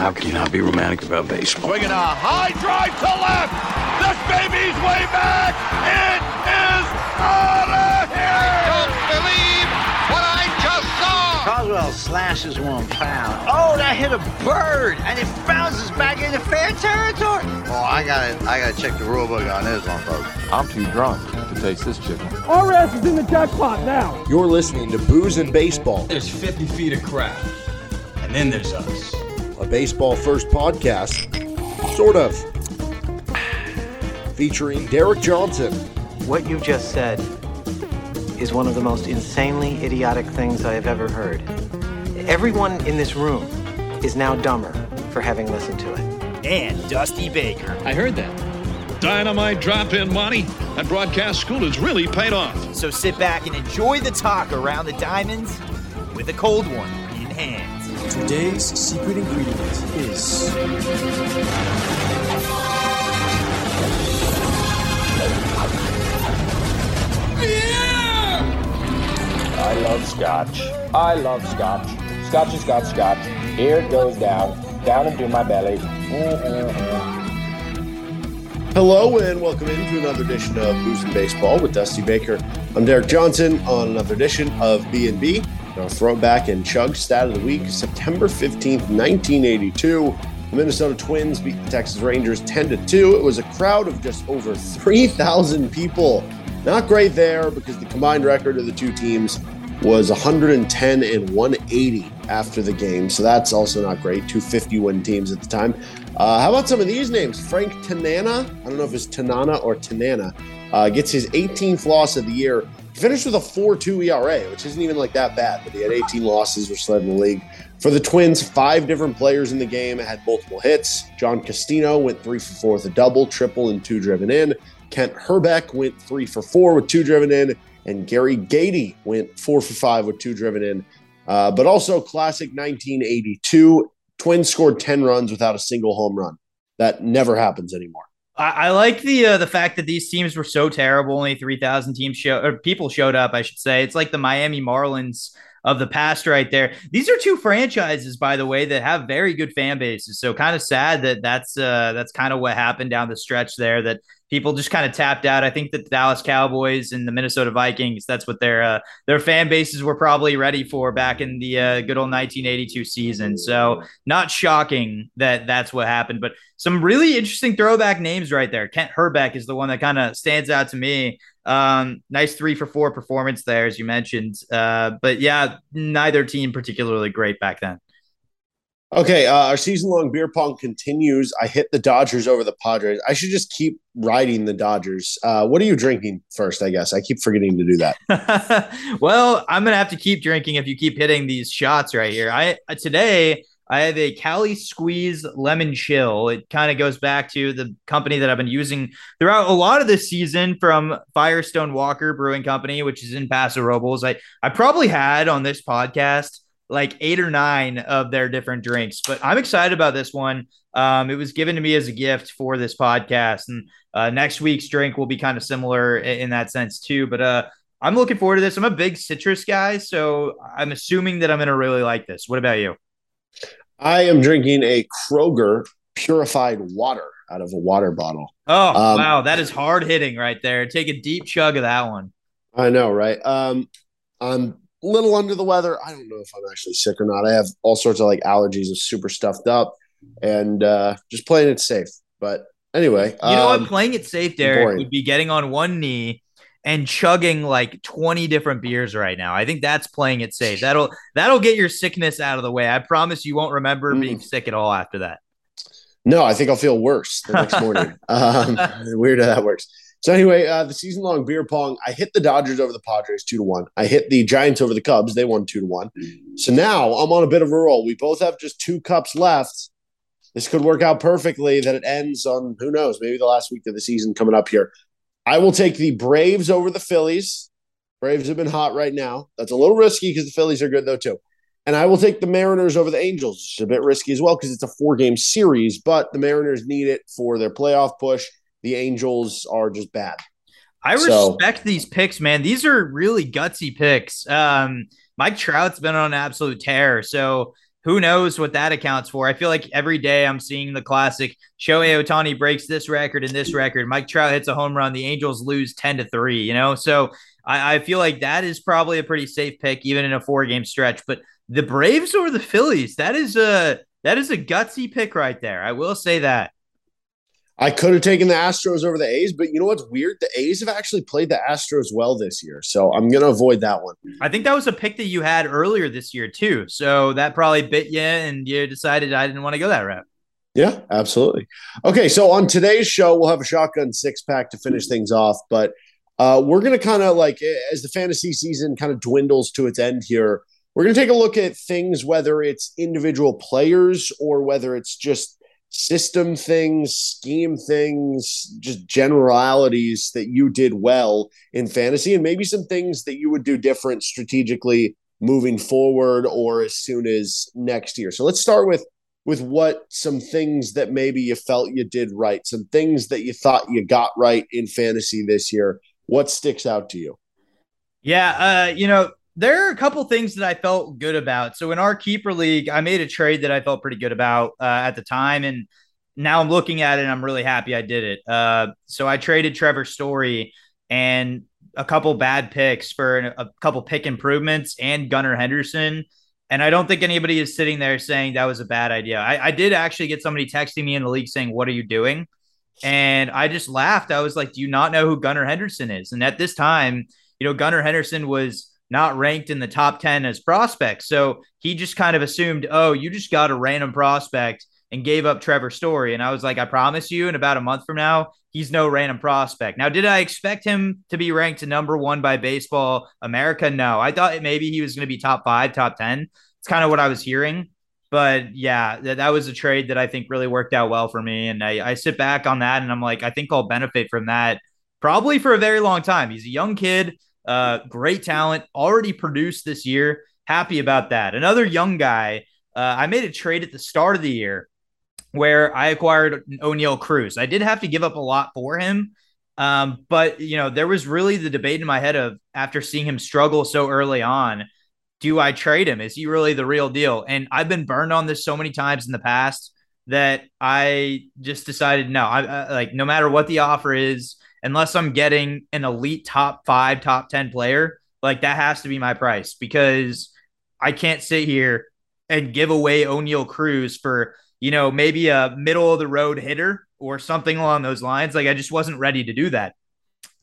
How can you not be romantic about baseball? Swinging a high drive to left. This baby's way back. It is out of here. Don't believe what I just saw. Coswell slashes one foul. Oh, that hit a bird, and it bounces back into fair territory. Oh, I gotta, I gotta check the rule book on this one, folks. I'm too drunk to taste this chicken. Our ass is in the jackpot now. You're listening to Booze and Baseball, There's 50 feet of crap, and then there's us. A baseball first podcast, sort of, featuring Derek Johnson, What you just said is one of the most insanely idiotic things I have ever heard. Everyone in this room is now dumber for having listened to it. and Dusty Baker. I heard that. Dynamite drop in money. That broadcast school has really paid off. So sit back and enjoy the talk around the diamonds with a cold one in hand. Today's secret ingredient is I love scotch. I love scotch. Scotch is got scotch. Here it goes down, down into my belly. Mm-hmm. Hello and welcome into another edition of Booze and Baseball with Dusty Baker. I'm Derek Johnson on another edition of B&B. Our throwback and chug stat of the week, September 15th, 1982. The Minnesota Twins beat the Texas Rangers 10 to 2. It was a crowd of just over 3,000 people. Not great there because the combined record of the two teams was 110 and 180 after the game. So that's also not great. 251 teams at the time. Uh, how about some of these names? Frank Tanana, I don't know if it's Tanana or Tanana, uh, gets his 18th loss of the year. He finished with a 4 2 ERA, which isn't even like that bad, but he had 18 losses, which led in the league. For the Twins, five different players in the game had multiple hits. John Castino went three for four with a double, triple, and two driven in. Kent Hrbek went three for four with two driven in. And Gary Gaetti went four for five with two driven in. Uh, but also, classic 1982, Twins scored 10 runs without a single home run. That never happens anymore. I, like the uh, the fact that these teams were so terrible. Only three thousand teams show or people showed up. I should say it's like the Miami Marlins of the past right there. These are two franchises, by the way, that have very good fan bases. So kind of sad that that's uh, that's kind of what happened down the stretch there. That people just kind of tapped out. I think that the Dallas Cowboys and the Minnesota Vikings, that's what their uh, their fan bases were probably ready for back in the uh, good old 1982 season. So not shocking that that's what happened, but some really interesting throwback names right there. Kent Hrbek is the one that kind of stands out to me. Um, nice three for four performance there, as you mentioned. Uh, but yeah, neither team particularly great back then. Okay, uh, our season long beer pong continues. I hit the Dodgers over the Padres. I should just keep riding the Dodgers. Uh, what are you drinking first? I guess I keep forgetting to do that. well, I'm gonna have to keep drinking if you keep hitting these shots right here. I today I have a Cali Squeeze Lemon Chill. It kind of goes back to the company that I've been using throughout a lot of this season from Firestone Walker Brewing Company, which is in Paso Robles. I I probably had on this podcast like eight or nine of their different drinks. But I'm excited about this one. Um, it was given to me as a gift for this podcast, and uh, next week's drink will be kind of similar in, in that sense too. But uh, I'm looking forward to this. I'm a big citrus guy, so I'm assuming that I'm going to really like this. What about you? I am drinking a Kroger purified water out of a water bottle. Oh um, wow, that is hard hitting right there. Take a deep chug of that one. I know, right? Um, I'm little under the weather. I don't know if I'm actually sick or not. I have all sorts of like allergies and super stuffed up and uh, just playing it safe. But anyway, you know um, what? Playing it safe, Derek, boring. would be getting on one knee and chugging like 20 different beers right now. I think that's playing it safe. That'll that'll get your sickness out of the way. I promise you won't remember mm. being sick at all after that. No, I think I'll feel worse the next morning. um, weird how that works. So anyway, uh, the season long beer pong, I hit the Dodgers over the Padres two to one. I hit the Giants over the Cubs; they won two to one. So now I'm on a bit of a roll. We both have just two cups left. This could work out perfectly. That it ends on who knows, maybe the last week of the season coming up here. I will take the Braves over the Phillies. Braves have been hot right now. That's a little risky because the Phillies are good though too. And I will take the Mariners over the Angels. It's a bit risky as well because it's a four game series, but the Mariners need it for their playoff push the Angels are just bad. I respect so, these picks, man. These are really gutsy picks. Um, Mike Trout's been on an absolute tear. So who knows what that accounts for? I feel like every day I'm seeing the classic Shohei Ohtani breaks this record and this record. Mike Trout hits a home run. The Angels lose 10 to 3, you know? So I, I feel like that is probably a pretty safe pick, even in a four game stretch. But the Braves or the Phillies, that is a that is a gutsy pick right there. I will say that. I could have taken the Astros over the A's, but you know what's weird? The A's have actually played the Astros well this year, so I'm going to avoid that one. I think that was a pick that you had earlier this year too, so that probably bit you, and you decided I didn't want to go that route. Yeah, absolutely. Okay, so on today's show, we'll have a shotgun six pack to finish things off, but uh, we're going to kind of like as the fantasy season kind of dwindles to its end here. We're going to take a look at things, whether it's individual players or whether it's just system things, scheme things, just generalities that you did well in fantasy, and maybe some things that you would do different strategically moving forward or as soon as next year. So let's start with with what some things that maybe you felt you did right, some things that you thought you got right in fantasy this year. What sticks out to you? Yeah, uh, you know, there are a couple things that I felt good about. So in our keeper league, I made a trade that I felt pretty good about uh, at the time, and now I'm looking at it and I'm really happy I did it. Uh, so I traded Trevor Story and a couple bad picks for a couple pick improvements and Gunnar Henderson. And I don't think anybody is sitting there saying that was a bad idea. I, I did actually get somebody texting me in the league saying, What are you doing? And I just laughed. I was like, Do you not know who Gunnar Henderson is? And at this time, you know, Gunnar Henderson was not ranked in the top 10 as prospects. So he just kind of assumed, oh, you just got a random prospect and gave up Trevor Story. And I was like, I promise you, in about a month from now, he's no random prospect. Now, did I expect him to be ranked number one by Baseball America? No. I thought maybe he was going to be top five, top 10. It's kind of what I was hearing. But yeah, that, that was a trade that I think really worked out well for me. And I, I sit back on that and I'm like, I think I'll benefit from that probably for a very long time. He's a young kid uh, great talent, already produced this year. Happy about that. Another young guy. Uh, I made a trade at the start of the year where I acquired Oneil Cruz. I did have to give up a lot for him. Um, but you know, there was really the debate in my head of after seeing him struggle so early on, do I trade him? Is he really the real deal? And I've been burned on this so many times in the past that I just decided no. I, I like no matter what the offer is, unless I'm getting an elite top five, top 10 player, like that has to be my price because I can't sit here and give away Oneil Cruz for, you know, maybe a middle of the road hitter or something along those lines. Like I just wasn't ready to do that.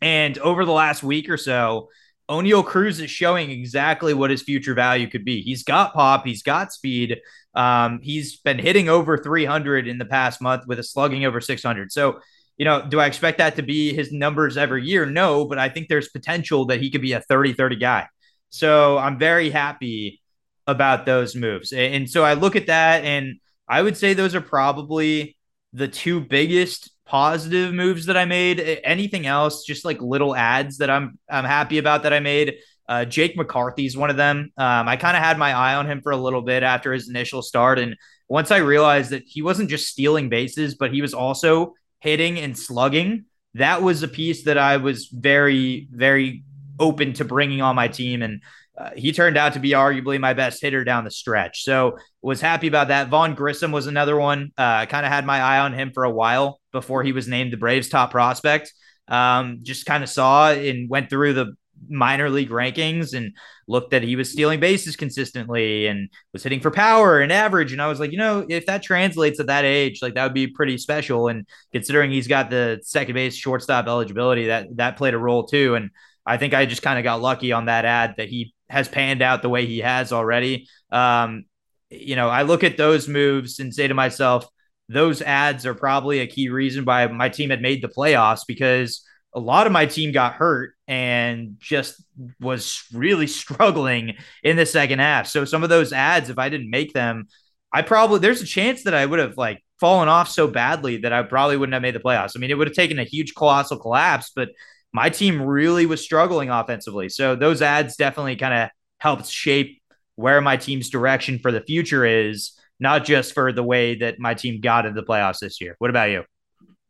And over the last week or so, Oneil Cruz is showing exactly what his future value could be. He's got pop, he's got speed. Um, he's been hitting over 300 in the past month with a slugging over 600. So you know, do I expect that to be his numbers every year? No, but I think there's potential that he could be a 30 30 guy. So I'm very happy about those moves. And so I look at that and I would say those are probably the two biggest positive moves that I made. Anything else, just like little ads that I'm I'm happy about that I made. Uh, Jake McCarthy is one of them. Um, I kind of had my eye on him for a little bit after his initial start, and once I realized that he wasn't just stealing bases, but he was also hitting and slugging, that was a piece that I was very, very open to bringing on my team. And uh, he turned out to be arguably my best hitter down the stretch. So was happy about that. Vaughn Grissom was another one. Uh, I uh, kind of had my eye on him for a while before he was named the Braves top prospect. Um, just kind of saw and went through the minor league rankings and looked that he was stealing bases consistently and was hitting for power and average. And I was like, you know, if that translates at that age, like that would be pretty special. And considering he's got the second base shortstop eligibility, that that played a role too. And I think I just kind of got lucky on that ad that he has panned out the way he has already. Um, you know, I look at those moves and say to myself, those ads are probably a key reason why my team had made the playoffs because a lot of my team got hurt and just was really struggling in the second half. So some of those ads, if I didn't make them, I probably there's a chance that I would have like fallen off so badly that I probably wouldn't have made the playoffs. I mean, it would have taken a huge colossal collapse, but my team really was struggling offensively. So those ads definitely kind of helped shape where my team's direction for the future is, not just for the way that my team got into the playoffs this year. What about you?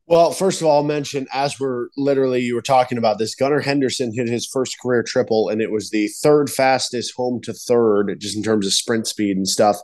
Well, first of all, I'll mention as we're literally you were talking about this, Gunnar Henderson hit his first career triple, and it was the third fastest home to third, just in terms of sprint speed and stuff.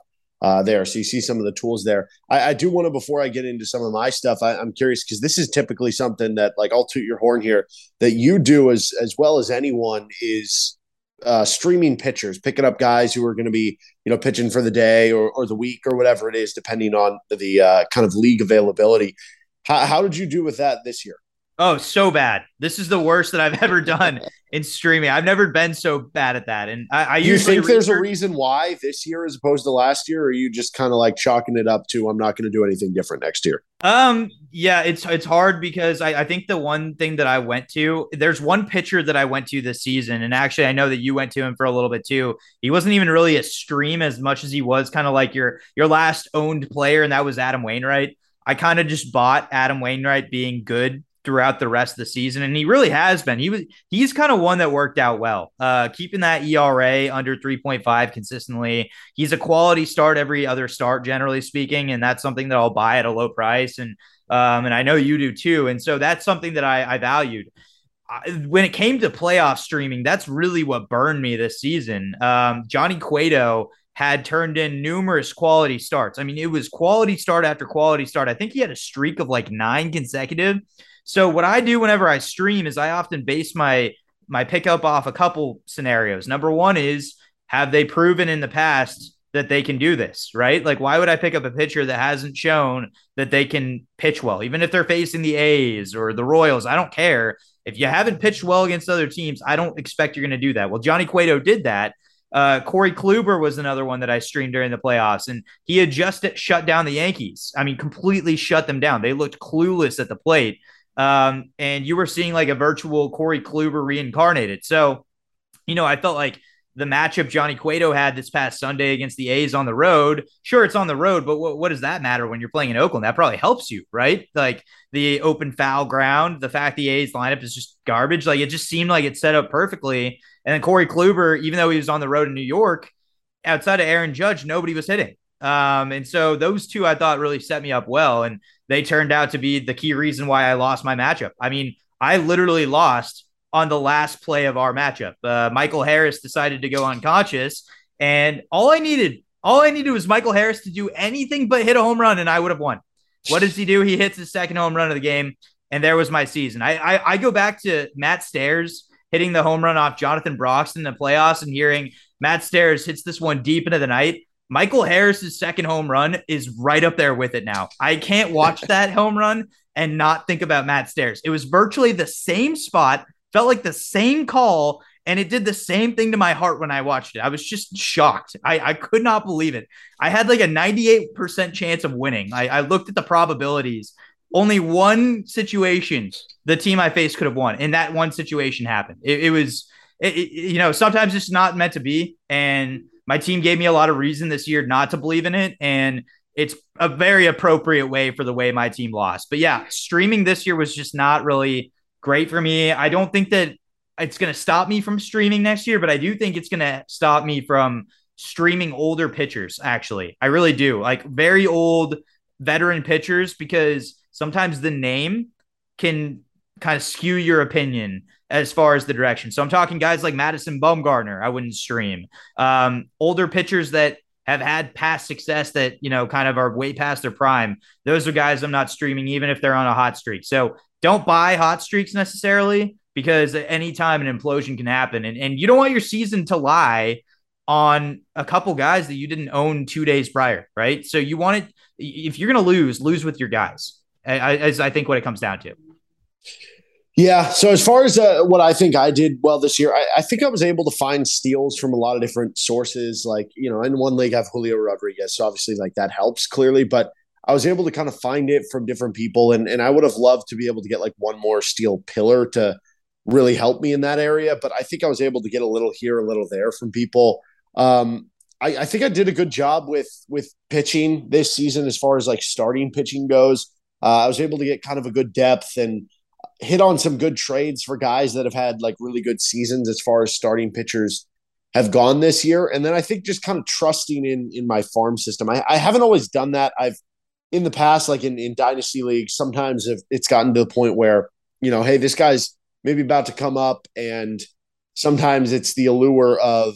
uh, there. So you see some of the tools there. I, I do want to, before I get into some of my stuff, I, am curious because this is typically something that, like, I'll toot your horn here that you do as as well as anyone is uh, streaming pitchers, picking up guys who are going to be, you know, pitching for the day or, or the week or whatever it is, depending on the uh, kind of league availability. How, how did you do with that this year? Oh, so bad. This is the worst that I've ever done in streaming. I've never been so bad at that. And I, I you think there's a reason why this year as opposed to last year, or are you just kind of like chalking it up to I'm not going to do anything different next year? Um, yeah, it's it's hard because I, I think the one thing that I went to, there's one pitcher that I went to this season, and actually I know that you went to him for a little bit too. He wasn't even really a stream as much as he was kind of like your your last owned player, and that was Adam Wainwright. I kind of just bought Adam Wainwright being good throughout the rest of the season, and he really has been. He was he's kind of one that worked out well, uh, keeping that ERA under 3.5 consistently. He's a quality start every other start, generally speaking, and that's something that I'll buy at a low price, and um, and I know you do too, and so that's something that I, I valued. when it came to playoff streaming, that's really what burned me this season. Um, Johnny Cueto had turned in numerous quality starts. I mean, it was quality start after quality start. I think he had a streak of like nine consecutive. So what I do whenever I stream is I often base my my pickup off a couple scenarios. Number one is have they proven in the past that they can do this, right? Like why would I pick up a pitcher that hasn't shown that they can pitch well, even if they're facing the A's or the Royals? I don't care. If you haven't pitched well against other teams, I don't expect you're going to do that. Well, Johnny Cueto did that. Uh, Corey Kluber was another one that I streamed during the playoffs, and he had just shut down the Yankees. I mean, completely shut them down. They looked clueless at the plate. Um, and you were seeing like a virtual Corey Kluber reincarnated. So, you know, I felt like the matchup Johnny Cueto had this past Sunday against the A's on the road. Sure, it's on the road, but what does that matter when you're playing in Oakland? That probably helps you, right? Like the open foul ground, the fact the A's lineup is just garbage. Like it just seemed like it set up perfectly. And then Corey Kluber, even though he was on the road in New York, outside of Aaron Judge, nobody was hitting. Um, and so those two I thought really set me up well. And they turned out to be the key reason why I lost my matchup. I mean, I literally lost on the last play of our matchup. Uh, Michael Harris decided to go unconscious, and all I needed, all I needed was Michael Harris to do anything but hit a home run, and I would have won. What does he do? He hits his second home run of the game, and there was my season. I I, I go back to Matt Stairs hitting the home run off Jonathan Broxton in the playoffs and hearing Matt Stairs hits this one deep into the night. Michael Harris's second home run is right up there with it now. I can't watch that home run and not think about Matt Stairs. It was virtually the same spot, felt like the same call, and it did the same thing to my heart when I watched it. I was just shocked. I, I could not believe it. I had like a 98% chance of winning. I, I looked at the probabilities. Only one situation the team I faced could have won, and that one situation happened. It, it was, it, it, you know, sometimes it's not meant to be, and my team gave me a lot of reason this year not to believe in it. And it's a very appropriate way for the way my team lost. But yeah, streaming this year was just not really great for me. I don't think that it's going to stop me from streaming next year, but I do think it's going to stop me from streaming older pitchers, actually. I really do. Like very old veteran pitchers, because sometimes the name can kind of skew your opinion as far as the direction. So I'm talking guys like Madison Bumgarner, I wouldn't stream. Um, older pitchers that have had past success that, you know, kind of are way past their prime. Those are guys I'm not streaming, even if they're on a hot streak. So don't buy hot streaks necessarily because at any time an implosion can happen. And, and you don't want your season to lie on a couple guys that you didn't own two days prior, right? So you want it, if you're going to lose, lose with your guys, as I think what it comes down to. Yeah. So as far as uh, what I think I did well this year, I, I, think I was able to find steals from a lot of different sources. Like you know, in one league I have Julio Rodriguez, so obviously like that helps clearly. But I was able to kind of find it from different people, and and I would have loved to be able to get like one more steal pillar to really help me in that area. But I think I was able to get a little here, a little there from people. Um, I, I think I did a good job with with pitching this season as far as like starting pitching goes. Uh, I was able to get kind of a good depth and hit on some good trades for guys that have had like really good seasons as far as starting pitchers have gone this year. And then I think just kind of trusting in in my farm system. I, I haven't always done that. I've in the past, like in, in dynasty leagues, sometimes if it's gotten to the point where, you know, hey, this guy's maybe about to come up and sometimes it's the allure of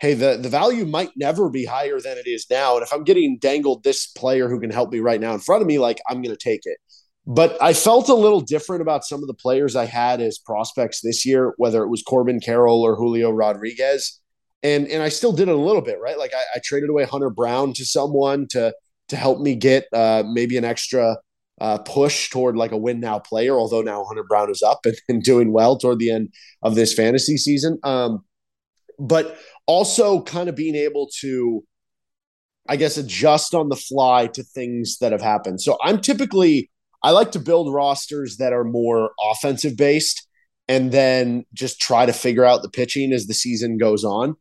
hey, the, the value might never be higher than it is now. And if I'm getting dangled this player who can help me right now in front of me, like I'm going to take it. But I felt a little different about some of the players I had as prospects this year, whether it was Corbin Carroll or Julio Rodriguez. And and I still did it a little bit, right? Like I, I traded away Hunter Brown to someone to to help me get uh, maybe an extra uh, push toward like a win now player, although now Hunter Brown is up and, and doing well toward the end of this fantasy season. Um, but also kind of being able to, I guess, adjust on the fly to things that have happened. So I'm typically, I like to build rosters that are more offensive based and then just try to figure out the pitching as the season goes on.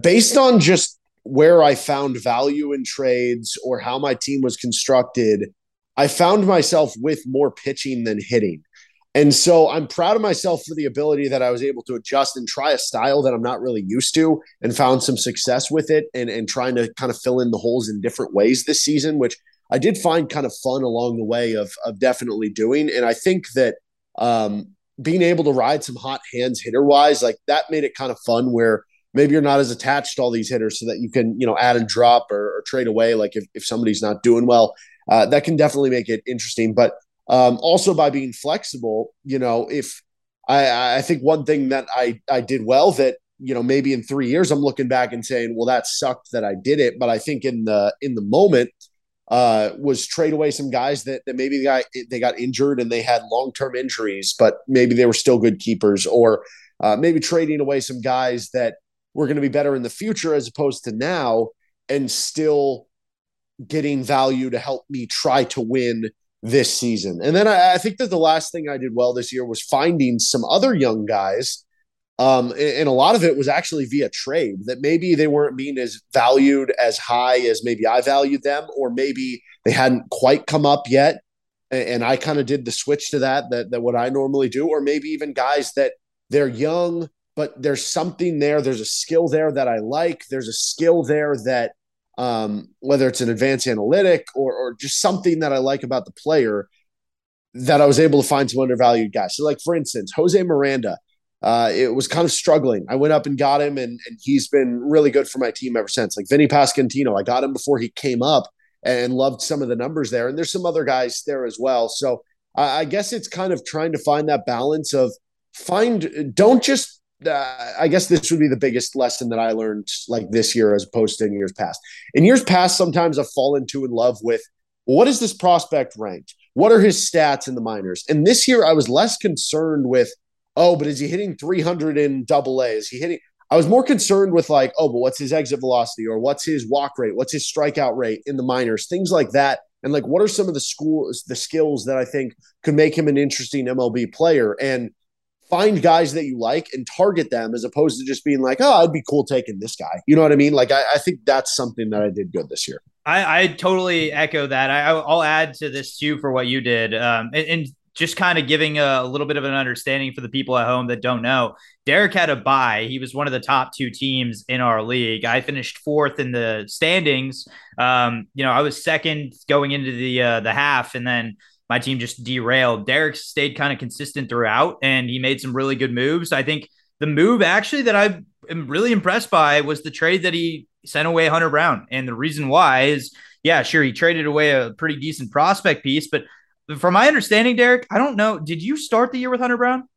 Based on just where I found value in trades or how my team was constructed, I found myself with more pitching than hitting. And so I'm proud of myself for the ability that I was able to adjust and try a style that I'm not really used to and found some success with it and, and trying to kind of fill in the holes in different ways this season, which I did find kind of fun along the way of, of definitely doing. And I think that um, being able to ride some hot hands hitter wise, like that made it kind of fun where maybe you're not as attached to all these hitters so that you can, you know, add and drop or, or trade away. Like if, if somebody's not doing well, uh, that can definitely make it interesting. But um, also by being flexible, you know, if I, I think one thing that I, I did well that, you know, maybe in three years, I'm looking back and saying, well, that sucked that I did it. But I think in the, in the moment, uh, was trade away some guys that, that maybe they got, they got injured and they had long-term injuries, but maybe they were still good keepers or uh, maybe trading away some guys that were going to be better in the future as opposed to now and still getting value to help me try to win this season. And then I, I, think that the last thing I did well this year was finding some other young guys. Um, and, and, a lot of it was actually via trade that maybe they weren't being as valued as high as maybe I valued them, or maybe they hadn't quite come up yet. And, and I kind of did the switch to that, that, that what I normally do, or maybe even guys that they're young, but there's something there. There's a skill there that I like. There's a skill there that um, whether it's an advanced analytic or, or just something that I like about the player that I was able to find some undervalued guys. So, like for instance, Jose Miranda, uh, it was kind of struggling. I went up and got him, and, and he's been really good for my team ever since. Like Vinny Pasquantino, I got him before he came up and loved some of the numbers there. And there's some other guys there as well. So uh, I guess it's kind of trying to find that balance of find don't just uh, I guess this would be the biggest lesson that I learned like this year as opposed to in years past. In years past, sometimes I've fallen too in love with what is this prospect ranked? What are his stats in the minors? And this year I was less concerned with, oh, but is he hitting 300 in double A? Is he hitting? I was more concerned with like, oh, but what's his exit velocity or what's his walk rate? What's his strikeout rate in the minors? Things like that. And like, what are some of the schools, the skills that I think could make him an interesting MLB player? And find guys that you like and target them as opposed to just being like, oh, I'd be cool taking this guy. You know what I mean? Like, I, I think that's something that I did good this year. I, I totally echo that. I, will add to this too for what you did. Um, and, and just kind of giving a, a, little bit of an understanding for the people at home that don't know. Derek had a buy. He was one of the top two teams in our league. I finished fourth in the standings. Um, you know, I was second going into the uh, the half, and then my team just derailed. Derek stayed kind of consistent throughout and he made some really good moves. I think the move actually that I am really impressed by was the trade that he sent away Hunter Brown. And the reason why is, yeah, sure, he traded away a pretty decent prospect piece, but from my understanding, Derek, I don't know. Did you start the year with Hunter Brown?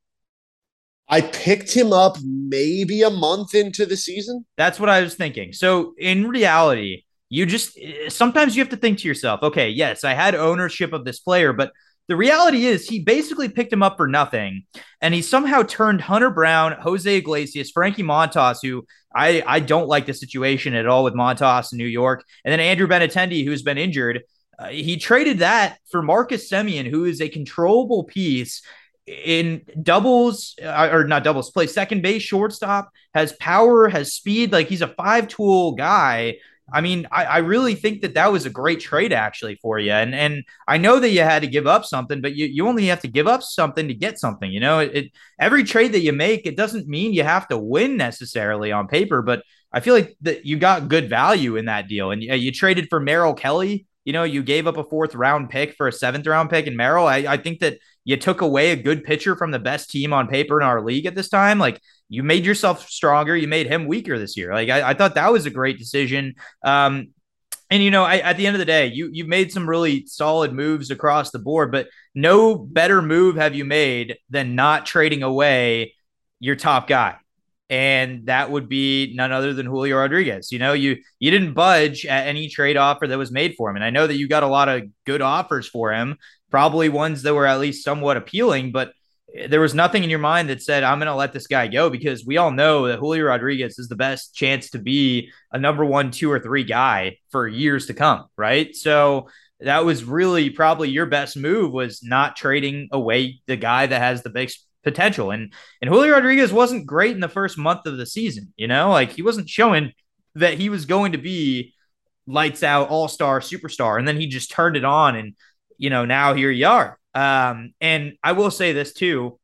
I picked him up maybe a month into the season. That's what I was thinking. So in reality, you just sometimes you have to think to yourself, okay, yes, I had ownership of this player, but the reality is he basically picked him up for nothing. And he somehow turned Hunter Brown, Jose Iglesias, Frankie Montas, who I, I don't like the situation at all with Montas in New York, and then Andrew Benintendi, who's been injured. Uh, he traded that for Marcus Semien, who is a controllable piece in doubles uh, or not doubles, play second base, shortstop, has power, has speed. Like he's a five tool guy I mean, I, I, really think that that was a great trade actually for you. And and I know that you had to give up something, but you, you only have to give up something to get something. You know, it, it every trade that you make, it doesn't mean you have to win necessarily on paper, but I feel like that you got good value in that deal. And you, you traded for Merrill Kelly you know, you gave up a fourth round pick for a seventh round pick in Merrill. I, I think that you took away a good pitcher from the best team on paper in our league at this time. Like you made yourself stronger. You made him weaker this year. Like I, I thought that was a great decision. Um, and you know, I, at the end of the day, you you've made some really solid moves across the board, but no better move have you made than not trading away your top guy and that would be none other than Julio Rodriguez. You know, you you didn't budge at any trade offer that was made for him, and I know that you got a lot of good offers for him, probably ones that were at least somewhat appealing, but there was nothing in your mind that said I'm going to let this guy go because we all know that Julio Rodriguez is the best chance to be a number 1, 2 or 3 guy for years to come, right? So that was really probably your best move was not trading away the guy that has the big potential. And and Julio Rodriguez wasn't great in the first month of the season. You know, like he wasn't showing that he was going to be lights out all star superstar. And then he just turned it on, and you know now here you are. Um, and I will say this too,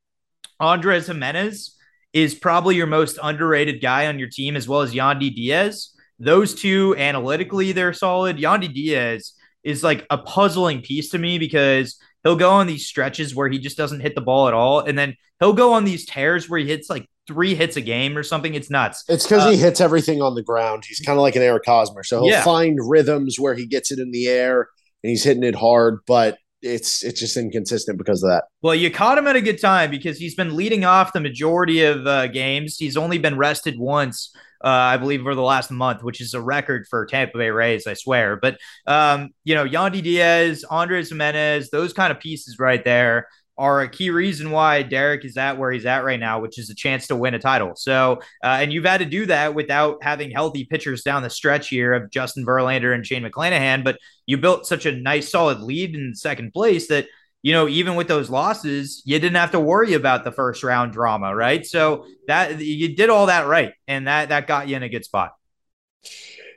Andres Gimenez is probably your most underrated guy on your team, as well as Yandy Diaz. Those two analytically, they're solid. Yandy Diaz is like a puzzling piece to me because he'll go on these stretches where he just doesn't hit the ball at all. And then he'll go on these tears where he hits like three hits a game or something. It's nuts. It's because uh, he hits everything on the ground. He's kind of like an Eric Hosmer. So he'll yeah. find rhythms where he gets it in the air and he's hitting it hard, but it's it's just inconsistent because of that. Well, you caught him at a good time because he's been leading off the majority of uh, games. He's only been rested once uh, I believe, over the last month, which is a record for Tampa Bay Rays, I swear. But, um, you know, Yandy Diaz, Andres Gimenez, those kind of pieces right there are a key reason why Derek is at where he's at right now, which is a chance to win a title. So, uh, and you've had to do that without having healthy pitchers down the stretch here of Justin Verlander and Shane McClanahan. But you built such a nice, solid lead in second place that you know, even with those losses, you didn't have to worry about the first round drama, right? So that you did all that right, and that that got you in a good spot.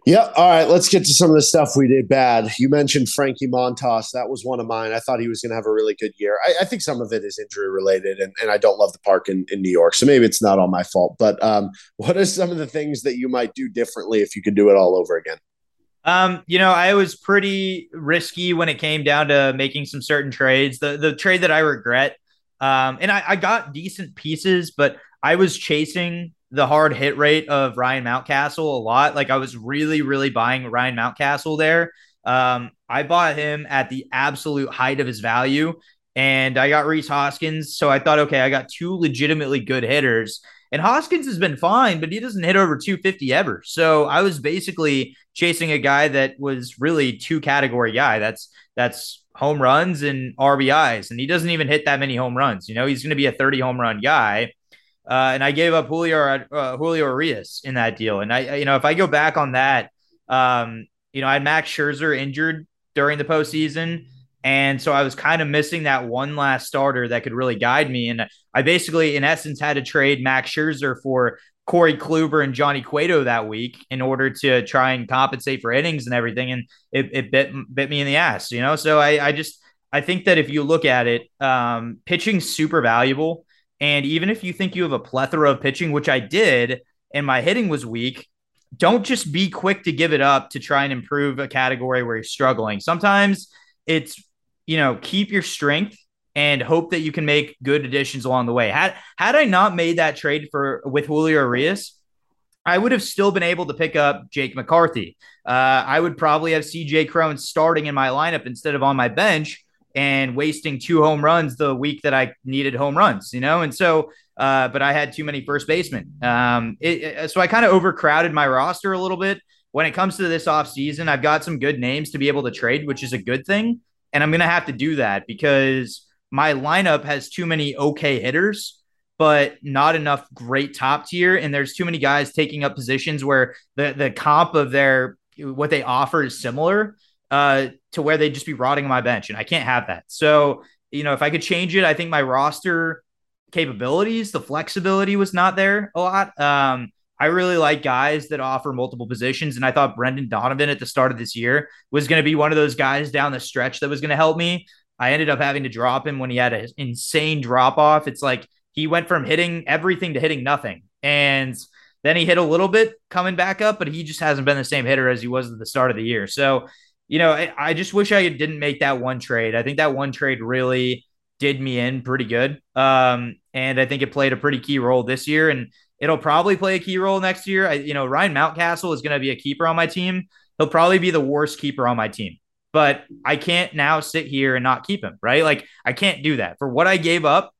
Yeah. All right. Let's get to some of the stuff we did bad. You mentioned Frankie Montas. That was one of mine. I thought he was going to have a really good year. I, I, think some of it is injury related, and, and I don't love the park in, in New York. So maybe it's not all my fault. But um, what are some of the things that you might do differently if you could do it all over again? Um, you know, I was pretty risky when it came down to making some certain trades. The the trade that I regret, um, and I, I got decent pieces, but I was chasing the hard hit rate of Ryan Mountcastle a lot. Like I was really, really buying Ryan Mountcastle there. Um, I bought him at the absolute height of his value, and I got Rhys Hoskins. So I thought, okay, I got two legitimately good hitters. And Hoskins has been fine, but he doesn't hit over 250 ever. So I was basically chasing a guy that was really two category guy. That's that's home runs and RBIs, and he doesn't even hit that many home runs. You know, he's going to be a 30 home run guy. Uh, and I gave up Julio uh, Julio Urias in that deal. And I, you know, if I go back on that, um, you know, I had Max Scherzer injured during the postseason. And so I was kind of missing that one last starter that could really guide me. And I basically, in essence, had to trade Max Scherzer for Corey Kluber and Johnny Cueto that week in order to try and compensate for innings and everything. And it, it bit, bit me in the ass, you know? So I, I just, I think that if you look at it, um, pitching super valuable. And even if you think you have a plethora of pitching, which I did, and my hitting was weak, don't just be quick to give it up to try and improve a category where you're struggling. Sometimes it's you know, keep your strength and hope that you can make good additions along the way. Had had I not made that trade for with Julio Urias, I would have still been able to pick up Jake McCarthy. Uh, I would probably have CJ Cron starting in my lineup instead of on my bench and wasting two home runs the week that I needed home runs, you know? And so, uh, but I had too many first basemen. Um, it, it, so I kind of overcrowded my roster a little bit. When it comes to this offseason, I've got some good names to be able to trade, which is a good thing. And I'm going to have to do that because my lineup has too many okay hitters, but not enough great top tier. And there's too many guys taking up positions where the, the comp of their what they offer is similar uh, to where they'd just be rotting my bench. And I can't have that. So, you know, if I could change it, I think my roster capabilities, the flexibility was not there a lot. Um, I really like guys that offer multiple positions. And I thought Brendan Donovan at the start of this year was going to be one of those guys down the stretch that was going to help me. I ended up having to drop him when he had an insane drop off. It's like he went from hitting everything to hitting nothing. And then he hit a little bit coming back up, but he just hasn't been the same hitter as he was at the start of the year. So, you know, I, I just wish I didn't make that one trade. I think that one trade really did me in pretty good. Um, and I think it played a pretty key role this year, and it'll probably play a key role next year. I, you know, Ryan Mountcastle is going to be a keeper on my team. He'll probably be the worst keeper on my team, but I can't now sit here and not keep him, right? Like I can't do that for what I gave up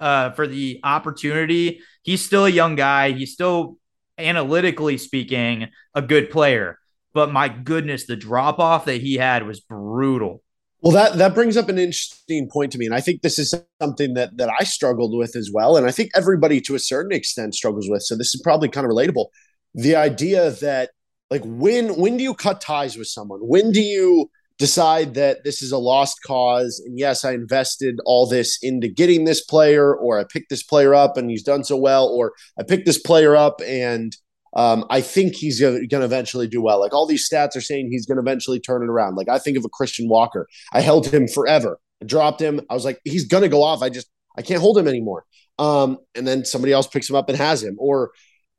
uh, for the opportunity. He's still a young guy. He's still analytically speaking a good player, but my goodness, the drop off that he had was brutal. Well, that that brings up an interesting point to me, and I think this is something that that I struggled with as well, and I think everybody to a certain extent struggles with. So this is probably kind of relatable. The idea that like when when do you cut ties with someone? When do you decide that this is a lost cause? And yes, I invested all this into getting this player, or I picked this player up and he's done so well, or I picked this player up and um, I think he's going to eventually do well. Like all these stats are saying he's going to eventually turn it around. Like I think of a Christian Walker. I held him forever. I dropped him. I was like, he's going to go off. I just, I can't hold him anymore. Um, and then somebody else picks him up and has him. Or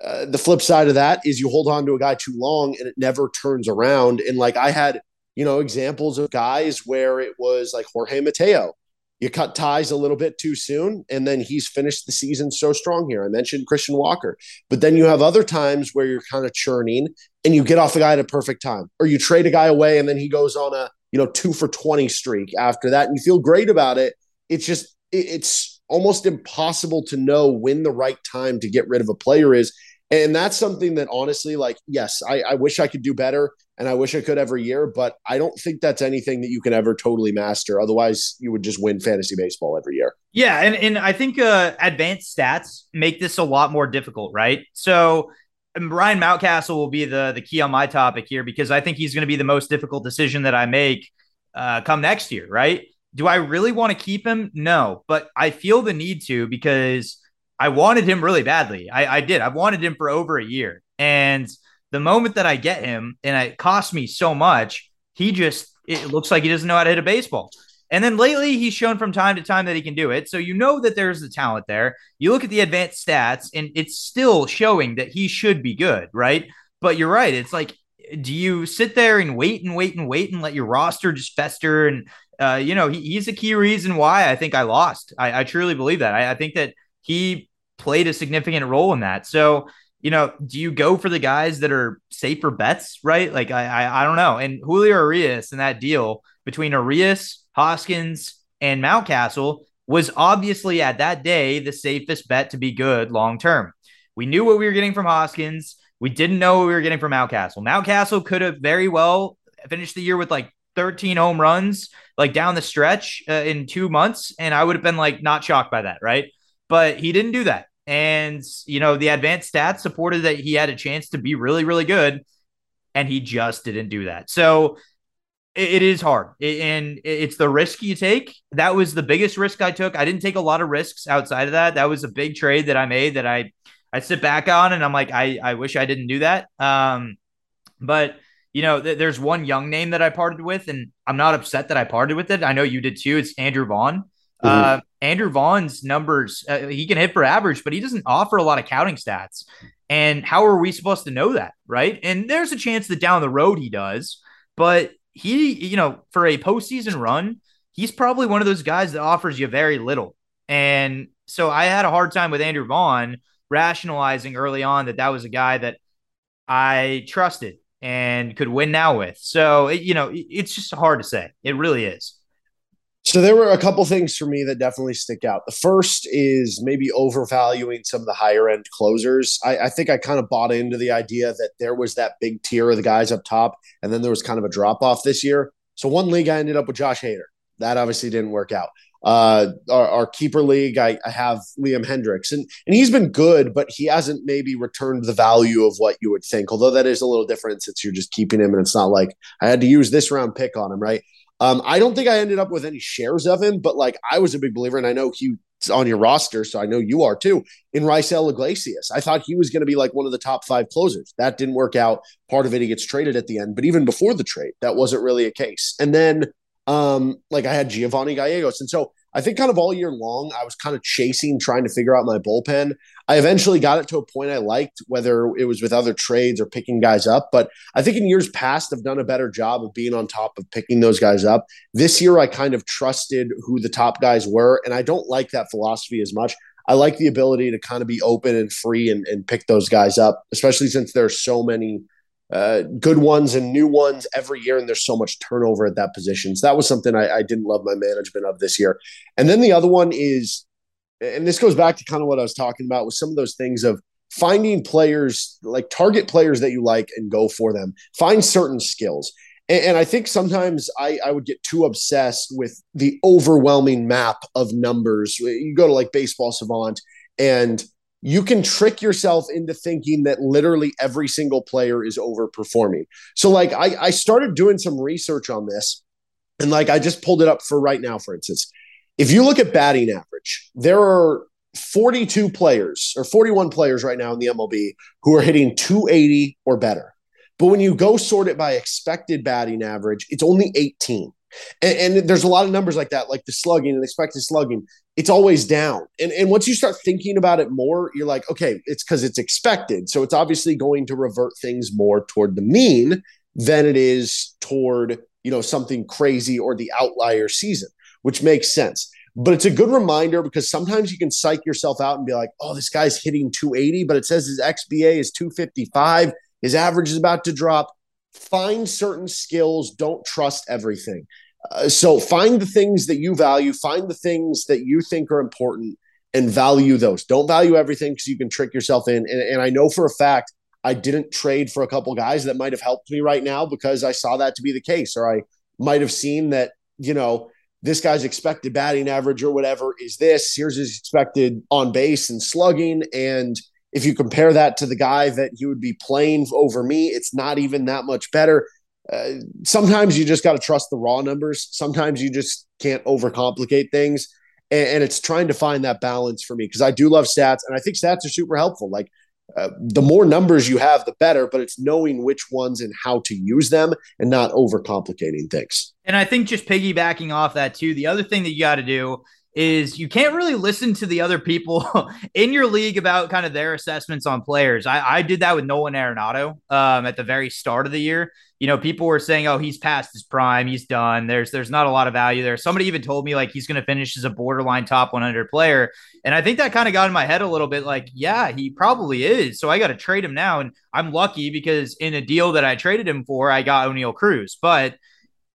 uh, the flip side of that is you hold on to a guy too long and it never turns around. And like I had, you know, examples of guys where it was like Jorge Mateo you cut ties a little bit too soon, and then he's finished the season so strong here. I mentioned Christian Walker, but then you have other times where you're kind of churning and you get off a guy at a perfect time, or you trade a guy away and then he goes on a you know two for twenty streak after that, and you feel great about it. It's just it's almost impossible to know when the right time to get rid of a player is. And that's something that honestly, like, yes, I, I wish I could do better and I wish I could every year, but I don't think that's anything that you can ever totally master. Otherwise, you would just win fantasy baseball every year. Yeah, and and I think uh, advanced stats make this a lot more difficult, right? So Ryan Mountcastle will be the the key on my topic here because I think he's going to be the most difficult decision that I make uh, come next year, right? Do I really want to keep him? No, but I feel the need to because I wanted him really badly. I, I did. I've wanted him for over a year, and the moment that I get him and it costs me so much, he just it looks like he doesn't know how to hit a baseball. And then lately, he's shown from time to time that he can do it. So you know that there's the talent there. You look at the advanced stats, and it's still showing that he should be good, right? But you're right. It's like, do you sit there and wait and wait and wait and let your roster just fester? And uh, you know, he, he's a key reason why I think I lost. I, I truly believe that. I, I think that he played a significant role in that. So you know, do you go for the guys that are safer bets, right? Like I, I, I don't know. And Julio Urias in that deal between Urias, Hoskins, and Mountcastle was obviously at that day the safest bet to be good long term. We knew what we were getting from Hoskins. We didn't know what we were getting from Mountcastle. Mountcastle could have very well finished the year with like 13 home runs, like down the stretch uh, in two months, and I would have been like not shocked by that, right? But he didn't do that. And, you know, the advanced stats supported that he had a chance to be really, really good. And he just didn't do that. So it, it is hard. It, and it's the risk you take. That was the biggest risk I took. I didn't take a lot of risks outside of that. That was a big trade that I made that I, I sit back on and I'm like, I, I wish I didn't do that. Um, but you know, th- there's one young name that I parted with, and I'm not upset that I parted with it. I know you did too. It's Andrew Vaughn. Mm-hmm. Uh, Andrew Vaughn's numbers, uh, he can hit for average, but he doesn't offer a lot of counting stats. And how are we supposed to know that? Right. And there's a chance that down the road he does, but he, you know, for a postseason run, he's probably one of those guys that offers you very little. And so I had a hard time with Andrew Vaughn rationalizing early on that that was a guy that I trusted and could win now with. So, it, you know, it's just hard to say. It really is. So there were a couple things for me that definitely stick out. The first is maybe overvaluing some of the higher end closers. I, I, think I kind of bought into the idea that there was that big tier of the guys up top, and then there was kind of a drop off this year. So one league I ended up with Josh Hader. That obviously didn't work out. Uh, our, our, keeper league, I, I, have Liam Hendriks, and and he's been good, but he hasn't maybe returned the value of what you would think. Although that is a little different since you're just keeping him, and it's not like I had to use this round pick on him, right? Um, I don't think I ended up with any shares of him, but like I was a big believer, and I know he's on your roster, so I know you are too. In Raisel Iglesias, I thought he was going to be like one of the top five closers. That didn't work out. Part of it, he gets traded at the end, but even before the trade, that wasn't really a case. And then, um, like I had Giovanni Gallegos, and so I think kind of all year long, I was kind of chasing, trying to figure out my bullpen. I eventually got it to a point I liked, whether it was with other trades or picking guys up. But I think in years past, I've done a better job of being on top of picking those guys up. This year, I kind of trusted who the top guys were, and I don't like that philosophy as much. I like the ability to kind of be open and free and, and pick those guys up, especially since there's so many uh, good ones and new ones every year, and there's so much turnover at that position. So that was something I, I didn't love my management of this year. And then the other one is, and this goes back to kind of what I was talking about with some of those things of finding players, like target players that you like and go for them. Find certain skills. And, and I think sometimes I, I would get too obsessed with the overwhelming map of numbers. You go to like Baseball Savant and you can trick yourself into thinking that literally every single player is overperforming. So, like, I, I started doing some research on this, and like, I just pulled it up for right now, for instance. If you look at batting average, there are 42 players or 41 players right now in the MLB who are hitting 280 or better. But when you go sort it by expected batting average, it's only 18. And, and, there's a lot of numbers like that, like the slugging and expected slugging. It's always down. And, and once you start thinking about it more, you're like, okay, it's because it's expected. So it's obviously going to revert things more toward the mean than it is toward, you know, something crazy or the outlier season, which makes sense. But it's a good reminder because sometimes you can psych yourself out and be like, oh, this guy's hitting 280, but it says his XBA is 255. His average is about to drop. Find certain skills. Don't trust everything. Uh, so find the things that you value, find the things that you think are important, and value those. Don't value everything because you can trick yourself in. And, and I know for a fact I didn't trade for a couple guys that might have helped me right now because I saw that to be the case, or I might have seen that, you know, this guy's expected batting average or whatever is this. Here's his expected on base and slugging. And if you compare that to the guy that he would be playing over me, it's not even that much better. Uh, sometimes you just got to trust the raw numbers. Sometimes you just can't overcomplicate things. And, and it's trying to find that balance for me because I do love stats and I think stats are super helpful. Like uh, the more numbers you have, the better, but it's knowing which ones and how to use them and not overcomplicating things. And I think just piggybacking off that too, the other thing that you got to do is you can't really listen to the other people in your league about kind of their assessments on players. I, I did that with Nolan Arenado um, at the very start of the year. You know, people were saying, "Oh, he's past his prime, he's done." There's there's not a lot of value there. Somebody even told me like he's going to finish as a borderline top 100 player, and I think that kind of got in my head a little bit. Like, yeah, he probably is. So I got to trade him now, and I'm lucky because in a deal that I traded him for, I got Oneil Cruz, but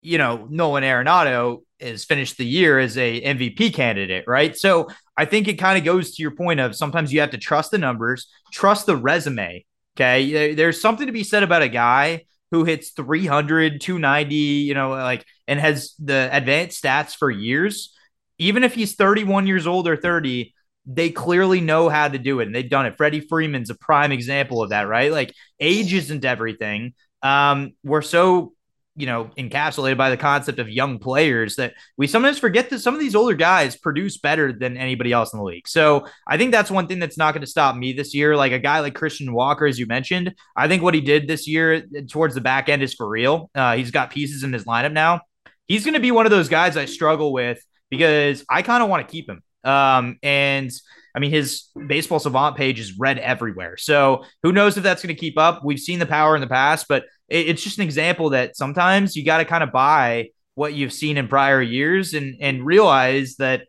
you know, Nolan Arenado has finished the year as a MVP candidate, right? So I think it kind of goes to your point of sometimes you have to trust the numbers, trust the resume. Okay. There's something to be said about a guy who hits 300, 290, you know, like, and has the advanced stats for years. Even if he's 31 years old or 30, they clearly know how to do it and they've done it. Freddie Freeman's a prime example of that, right? Like, age isn't everything. Um, we're so you know, encapsulated by the concept of young players that we sometimes forget that some of these older guys produce better than anybody else in the league. So I think that's one thing that's not going to stop me this year. Like a guy like Christian Walker, as you mentioned, I think what he did this year towards the back end is for real. Uh, he's got pieces in his lineup now. He's going to be one of those guys I struggle with because I kind of want to keep him. Um, and I mean, his baseball savant page is red everywhere. So who knows if that's going to keep up? We've seen the power in the past, but it's just an example that sometimes you got to kind of buy what you've seen in prior years and and realize that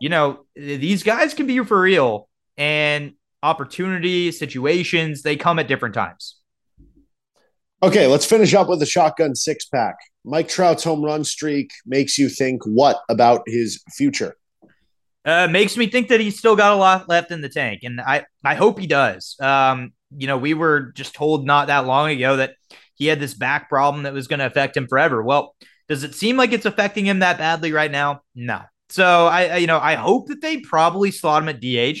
you know these guys can be for real and opportunity situations they come at different times. Okay, let's finish up with the shotgun six pack. Mike Trout's home run streak makes you think what about his future? Uh, makes me think that he's still got a lot left in the tank, and I I hope he does. Um, you know, we were just told not that long ago that he had this back problem that was going to affect him forever. Well, does it seem like it's affecting him that badly right now? No. So I, I you know, I hope that they probably slot him at DH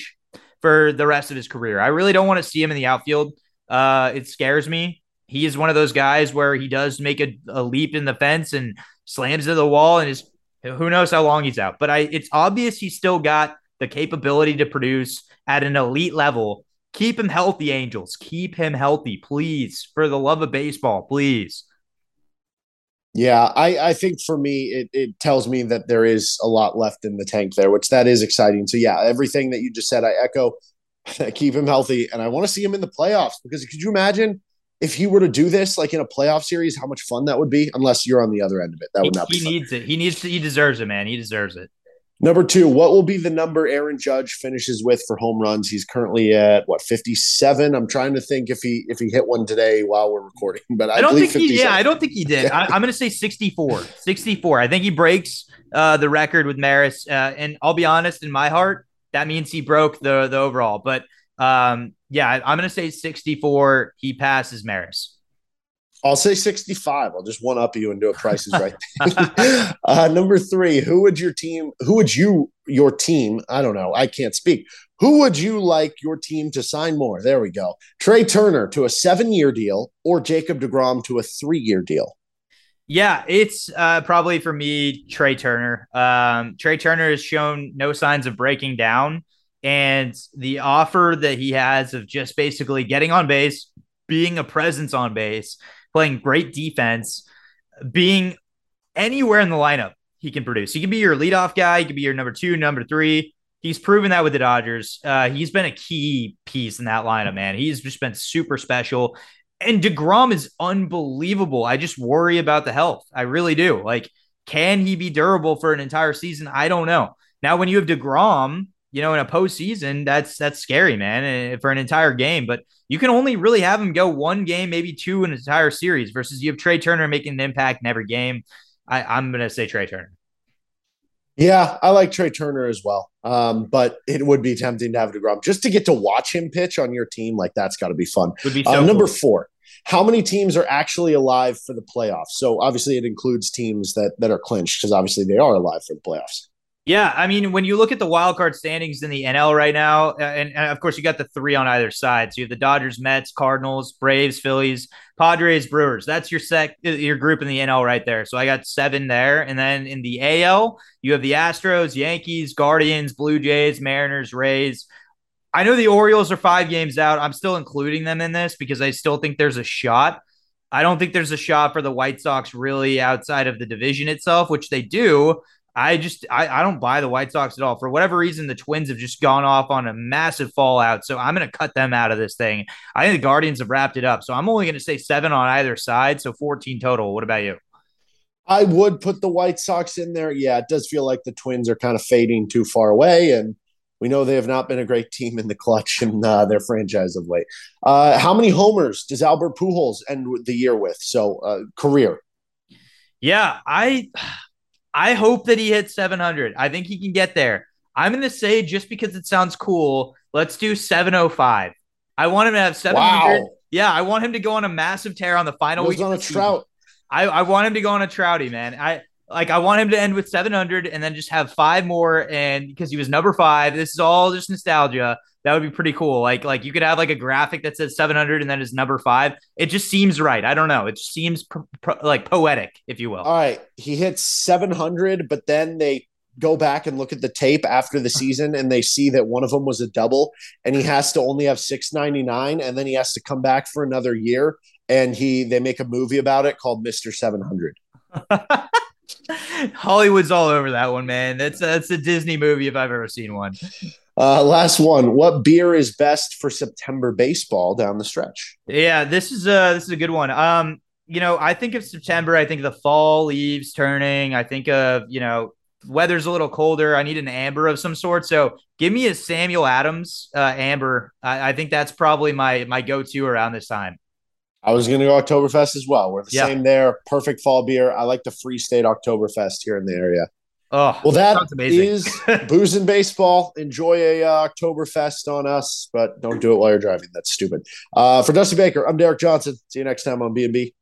for the rest of his career. I really don't want to see him in the outfield. Uh, it scares me. He is one of those guys where he does make a, a leap in the fence and slams to the wall and is who knows how long he's out. But I it's obvious he's still got the capability to produce at an elite level Keep him healthy, Angels. Keep him healthy, please. For the love of baseball, please. Yeah, I, I think for me, it, it tells me that there is a lot left in the tank there, which that is exciting. So, yeah, everything that you just said, I echo. Keep him healthy. And I want to see him in the playoffs because could you imagine if he were to do this like in a playoff series, how much fun that would be? Unless you're on the other end of it. That would he, not be He needs it. He needs to, he deserves it, man. He deserves it. Number two, what will be the number Aaron Judge finishes with for home runs? He's currently at what 57. I'm trying to think if he if he hit one today while we're recording, but I, I don't think he. Yeah, I don't think he did. I, I'm going to say 64. 64. I think he breaks uh, the record with Maris. Uh, and I'll be honest, in my heart, that means he broke the the overall. But um, yeah, I- I'm going to say 64. He passes Maris. I'll say 65. I'll just one up you and do a prices right. uh, number three, who would your team, who would you, your team, I don't know, I can't speak. Who would you like your team to sign more? There we go. Trea Turner to a seven year deal or Jacob DeGrom to a three year deal? Yeah, it's uh, probably for me Trea Turner. Um, Trea Turner has shown no signs of breaking down, and the offer that he has of just basically getting on base, being a presence on base, playing great defense, being anywhere in the lineup he can produce. He can be your leadoff guy. He can be your number two, number three. He's proven that with the Dodgers. Uh, he's been a key piece in that lineup, man. He's just been super special. And DeGrom is unbelievable. I just worry about the health. I really do. Like, can he be durable for an entire season? I don't know. Now, when you have DeGrom, you know, in a postseason, that's that's scary, man, eh, for an entire game. But you can only really have him go one game, maybe two in an entire series, versus you have Trea Turner making an impact in every game. I, I'm gonna say Trea Turner. Yeah, I like Trea Turner as well. Um, but it would be tempting to have DeGrom just to get to watch him pitch on your team. Like that's got to be fun. Would be Uh, so number cool. four. How many teams are actually alive for the playoffs? So obviously it includes teams that that are clinched because obviously they are alive for the playoffs. Yeah, I mean, when you look at the wild card standings in the NL right now, uh, and, and of course you got the three on either side. So you have the Dodgers, Mets, Cardinals, Braves, Phillies, Padres, Brewers. That's your sec, uh, your group in the NL right there. So I got seven there, and then in the AL you have the Astros, Yankees, Guardians, Blue Jays, Mariners, Rays. I know the Orioles are five games out. I'm still including them in this because I still think there's a shot. I don't think there's a shot for the White Sox really outside of the division itself, which they do. I just I, I don't buy the White Sox at all. For whatever reason, the Twins have just gone off on a massive fallout. So I'm gonna cut them out of this thing. I think the Guardians have wrapped it up. So I'm only gonna say seven on either side. So 14 total. What about you? I would put the White Sox in there. Yeah, it does feel like the Twins are kind of fading too far away, and we know they have not been a great team in the clutch in uh, their franchise of late. Uh, how many homers does Albert Pujols end the year with? So uh, career. Yeah, I I hope that he hits 700. I think he can get there. I'm going to say just because it sounds cool, let's do 705. I want him to have 700. Wow. Yeah, I want him to go on a massive tear on the final week. on a trout. I, I want him to go on a trouty, man. I like I want him to end with 700 and then just have five more and because he was number 5. This is all just nostalgia. That would be pretty cool. Like like you could have like a graphic that says 700 and then is number 5. It just seems right. I don't know. It seems pro- pro- like poetic, if you will. All right, he hits 700, but then they go back and look at the tape after the season and they see that one of them was a double and he has to only have 699 and then he has to come back for another year and he they make a movie about it called Mr. 700. Hollywood's all over that one, man. That's that's a Disney movie if I've ever seen one. Uh, last one. What beer is best for September baseball down the stretch? Yeah, this is a this is a good one. Um, you know, I think of September. I think of the fall leaves turning. I think of you know weather's a little colder. I need an amber of some sort. So give me a Samuel Adams uh, amber. I, I think that's probably my my go to around this time. I was going to go Oktoberfest as well. We're the Yeah. same there. Perfect fall beer. I like the Free State Oktoberfest here in the area. Oh, Well, that sounds booze and baseball. Enjoy a uh, Oktoberfest on us, but don't do it while you're driving. That's stupid. Uh, for Dusty Baker, I'm Derek Johnson. See you next time on B&B.